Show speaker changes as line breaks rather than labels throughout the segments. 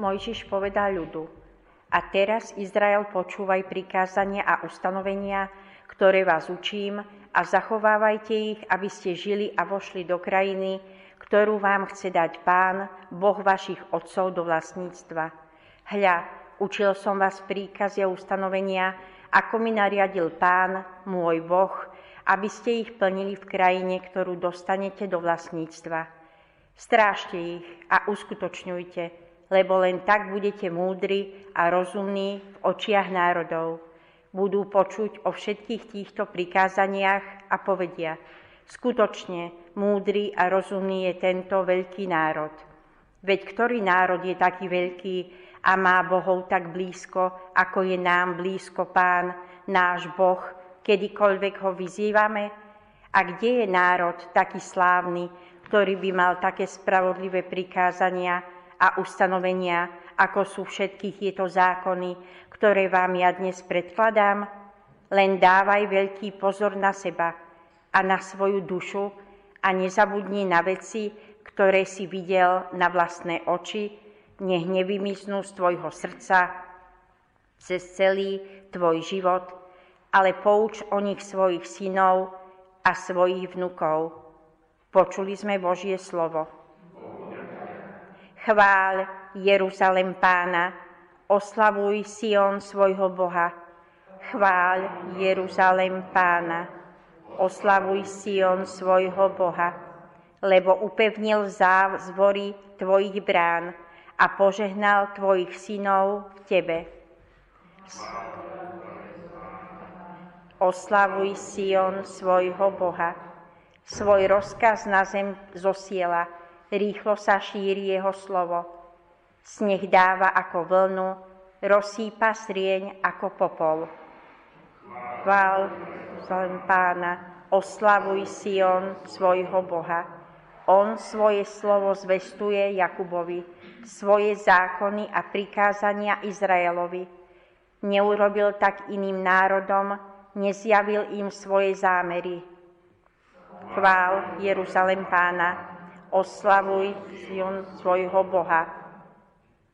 Mojžiš povedal ľudu, a teraz, Izrael, počúvaj prikázania a ustanovenia, ktoré vás učím a zachovávajte ich, aby ste žili a vošli do krajiny, ktorú vám chce dať Pán, Boh vašich otcov do vlastníctva. Hľa, učil som vás príkazy a ustanovenia, ako mi nariadil Pán, môj Boh, aby ste ich plnili v krajine, ktorú dostanete do vlastníctva. Strážte ich a uskutočňujte, lebo len tak budete múdri a rozumní v očiach národov. Budú počuť o všetkých týchto prikázaniach a povedia, skutočne múdry a rozumný je tento veľký národ. Veď ktorý národ je taký veľký a má Bohov tak blízko, ako je nám blízko Pán, náš Boh, kedykoľvek ho vyzývame? A kde je národ taký slávny, ktorý by mal také spravodlivé prikázania, a ustanovenia, ako sú všetky tieto zákony, ktoré vám ja dnes predkladám, len dávaj veľký pozor na seba a na svoju dušu a nezabudni na veci, ktoré si videl na vlastné oči, nech nevymiznú z tvojho srdca cez celý tvoj život, ale pouč o nich svojich synov a svojich vnukov. Počuli sme Božie slovo. Chvál Jeruzalem pána, oslavuj Sion svojho Boha. Chvál Jeruzalem pána, oslavuj Sion svojho Boha, lebo upevnil zázvory tvojich brán a požehnal tvojich synov v tebe. Oslavuj Sion svojho Boha, svoj rozkaz na zem zosiela, rýchlo sa šíri jeho slovo. Sneh dáva ako vlnu, rozsýpa srieň ako popol. Chvál zem pána, oslavuj Sion svojho Boha. On svoje slovo zvestuje Jakubovi, svoje zákony a prikázania Izraelovi. Neurobil tak iným národom, nezjavil im svoje zámery. Chvál Jeruzalem pána, oslavuj Sion svojho Boha.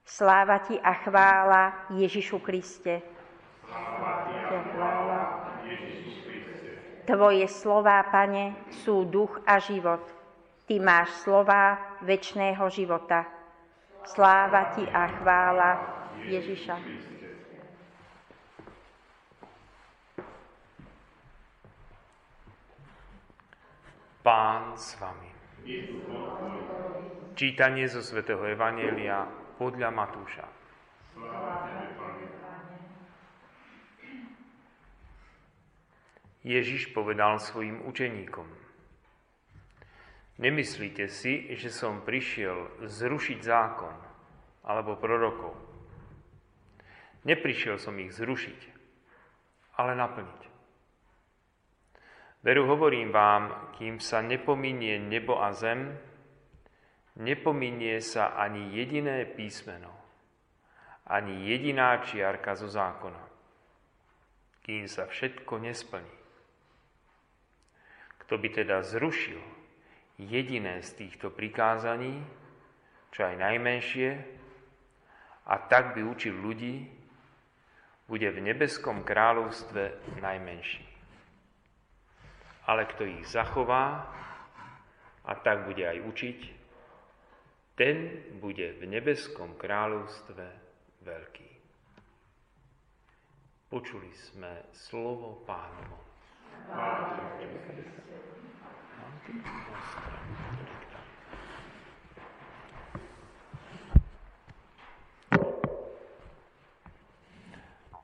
Sláva ti a chvála Ježišu Kriste. Tvoje slová, Pane, sú duch a život. Ty máš slová väčšného života. Sláva ti a chvála Ježiša.
Pán s vami. Čítanie zo svätého Evanielia podľa Matúša. Ježiš povedal svojim učeníkom. Nemyslíte si, že som prišiel zrušiť zákon alebo prorokov. Neprišiel som ich zrušiť, ale naplniť. Veru hovorím vám, kým sa nepominie nebo a zem, nepominie sa ani jediné písmeno, ani jediná čiarka zo zákona, kým sa všetko nesplní. Kto by teda zrušil jediné z týchto prikázaní, čo aj najmenšie, a tak by učil ľudí, bude v nebeskom kráľovstve najmenší ale kto ich zachová a tak bude aj učiť, ten bude v nebeskom kráľovstve veľký. Počuli sme slovo pánovo.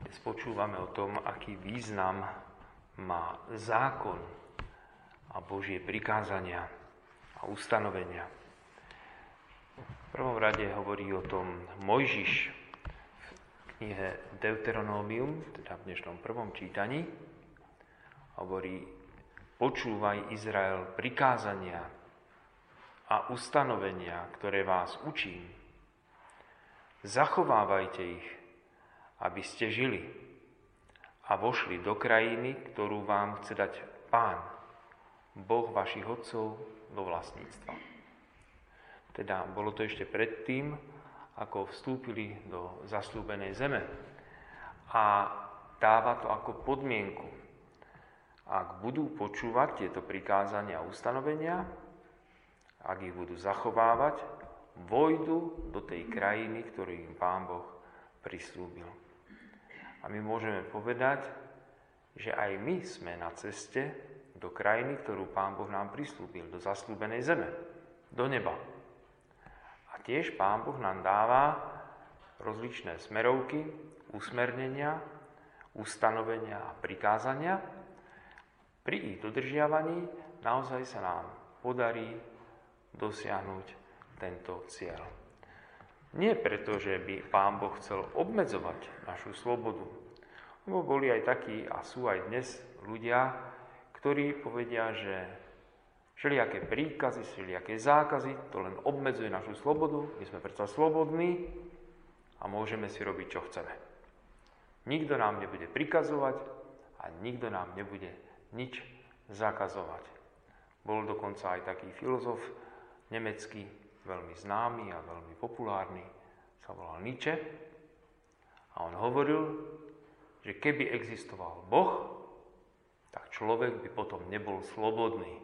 Dnes počúvame o tom, aký význam má zákon Božie prikázania a ustanovenia. V prvom rade hovorí o tom Mojžiš v knihe Deuteronomium, teda v dnešnom prvom čítaní. Hovorí, počúvaj Izrael prikázania a ustanovenia, ktoré vás učím. Zachovávajte ich, aby ste žili a vošli do krajiny, ktorú vám chce dať Pán, Boh vašich otcov do vlastníctva. Teda bolo to ešte predtým, ako vstúpili do zaslúbenej zeme. A dáva to ako podmienku. Ak budú počúvať tieto prikázania a ustanovenia, ak ich budú zachovávať, vojdu do tej krajiny, ktorú im Pán Boh prislúbil. A my môžeme povedať, že aj my sme na ceste do krajiny, ktorú Pán Boh nám prislúbil, do zaslúbenej zeme, do neba. A tiež Pán Boh nám dáva rozličné smerovky, usmernenia, ustanovenia a prikázania. Pri ich dodržiavaní naozaj sa nám podarí dosiahnuť tento cieľ. Nie preto, že by Pán Boh chcel obmedzovať našu slobodu, lebo boli aj takí a sú aj dnes ľudia, ktorí povedia, že všelijaké príkazy, všelijaké zákazy, to len obmedzuje našu slobodu, my sme predsa slobodní a môžeme si robiť, čo chceme. Nikto nám nebude prikazovať a nikto nám nebude nič zakazovať. Bol dokonca aj taký filozof nemecký, veľmi známy a veľmi populárny, sa volal Nietzsche. A on hovoril, že keby existoval Boh, tak človek by potom nebol slobodný.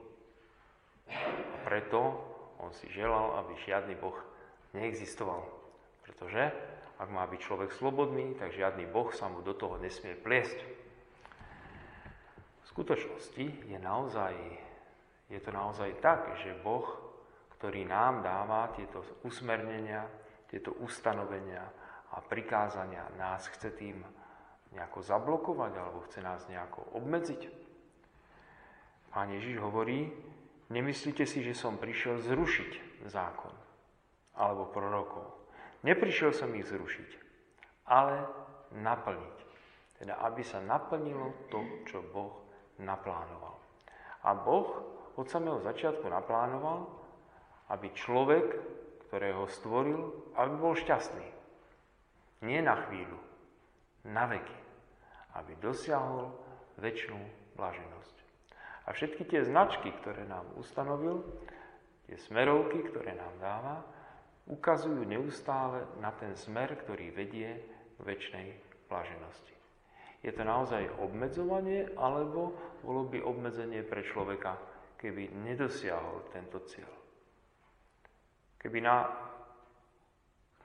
A preto on si želal, aby žiadny Boh neexistoval. Pretože ak má byť človek slobodný, tak žiadny Boh sa mu do toho nesmie pliesť. V skutočnosti je, naozaj, je to naozaj tak, že Boh ktorý nám dáva tieto usmernenia, tieto ustanovenia a prikázania, nás chce tým nejako zablokovať alebo chce nás nejako obmedziť. Pán Ježiš hovorí, nemyslíte si, že som prišiel zrušiť zákon alebo prorokov. Neprišiel som ich zrušiť, ale naplniť. Teda, aby sa naplnilo to, čo Boh naplánoval. A Boh od samého začiatku naplánoval, aby človek, ktorého stvoril, aby bol šťastný. Nie na chvíľu, na veky. Aby dosiahol väčšinu blaženosť. A všetky tie značky, ktoré nám ustanovil, tie smerovky, ktoré nám dáva, ukazujú neustále na ten smer, ktorý vedie k väčšnej blaženosti. Je to naozaj obmedzovanie, alebo bolo by obmedzenie pre človeka, keby nedosiahol tento cieľ? Keby na,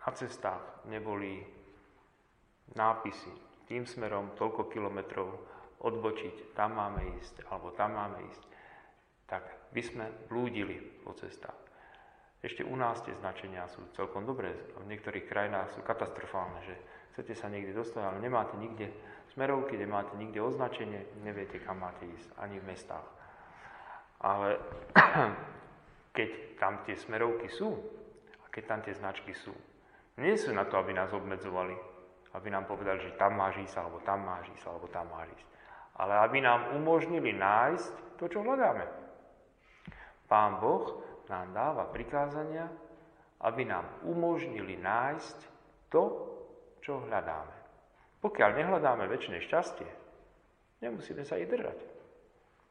na cestách neboli nápisy tým smerom toľko kilometrov odbočiť, tam máme ísť, alebo tam máme ísť, tak by sme blúdili po cestách. Ešte u nás tie značenia sú celkom dobré, v niektorých krajinách sú katastrofálne, že chcete sa niekde dostať, ale nemáte nikde smerovky, nemáte nikde označenie, neviete, kam máte ísť, ani v mestách. Ale keď tam tie smerovky sú a keď tam tie značky sú. Nie sú na to, aby nás obmedzovali, aby nám povedali, že tam máš ísť, alebo tam máš ísť, alebo tam máš ísť. Ale aby nám umožnili nájsť to, čo hľadáme. Pán Boh nám dáva prikázania, aby nám umožnili nájsť to, čo hľadáme. Pokiaľ nehľadáme väčšie šťastie, nemusíme sa ich držať.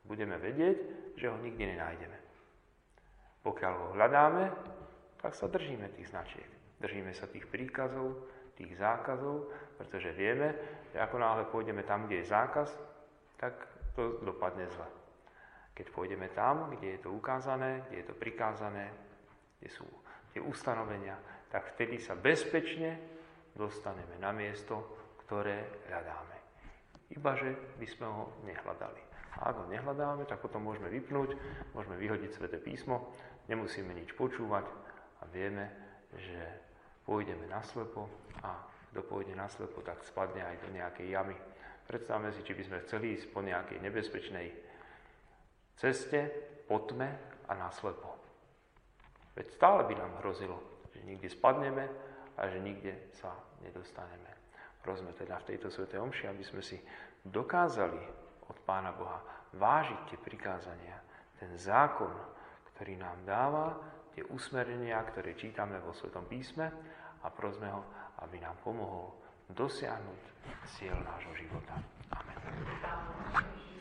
Budeme vedieť, že ho nikdy nenájdeme. Pokiaľ ho hľadáme, tak sa držíme tých značiek. Držíme sa tých príkazov, tých zákazov, pretože vieme, že ako náhle pôjdeme tam, kde je zákaz, tak to dopadne zle. Keď pôjdeme tam, kde je to ukázané, kde je to prikázané, kde sú tie ustanovenia, tak vtedy sa bezpečne dostaneme na miesto, ktoré hľadáme. Ibaže by sme ho nehľadali. A ak ho nehľadáme, tak potom môžeme vypnúť, môžeme vyhodiť Sveté písmo nemusíme nič počúvať a vieme, že pôjdeme naslepo a kto pôjde naslepo, tak spadne aj do nejakej jamy. Predstavme si, či by sme chceli ísť po nejakej nebezpečnej ceste, po tme a naslepo. Veď stále by nám hrozilo, že nikde spadneme a že nikde sa nedostaneme. Prosme teda v tejto svetej omši, aby sme si dokázali od Pána Boha vážiť tie prikázania, ten zákon, ktorý nám dáva tie usmerenia, ktoré čítame vo Svetom písme a prosme ho, aby nám pomohol dosiahnuť cieľ nášho života. Amen.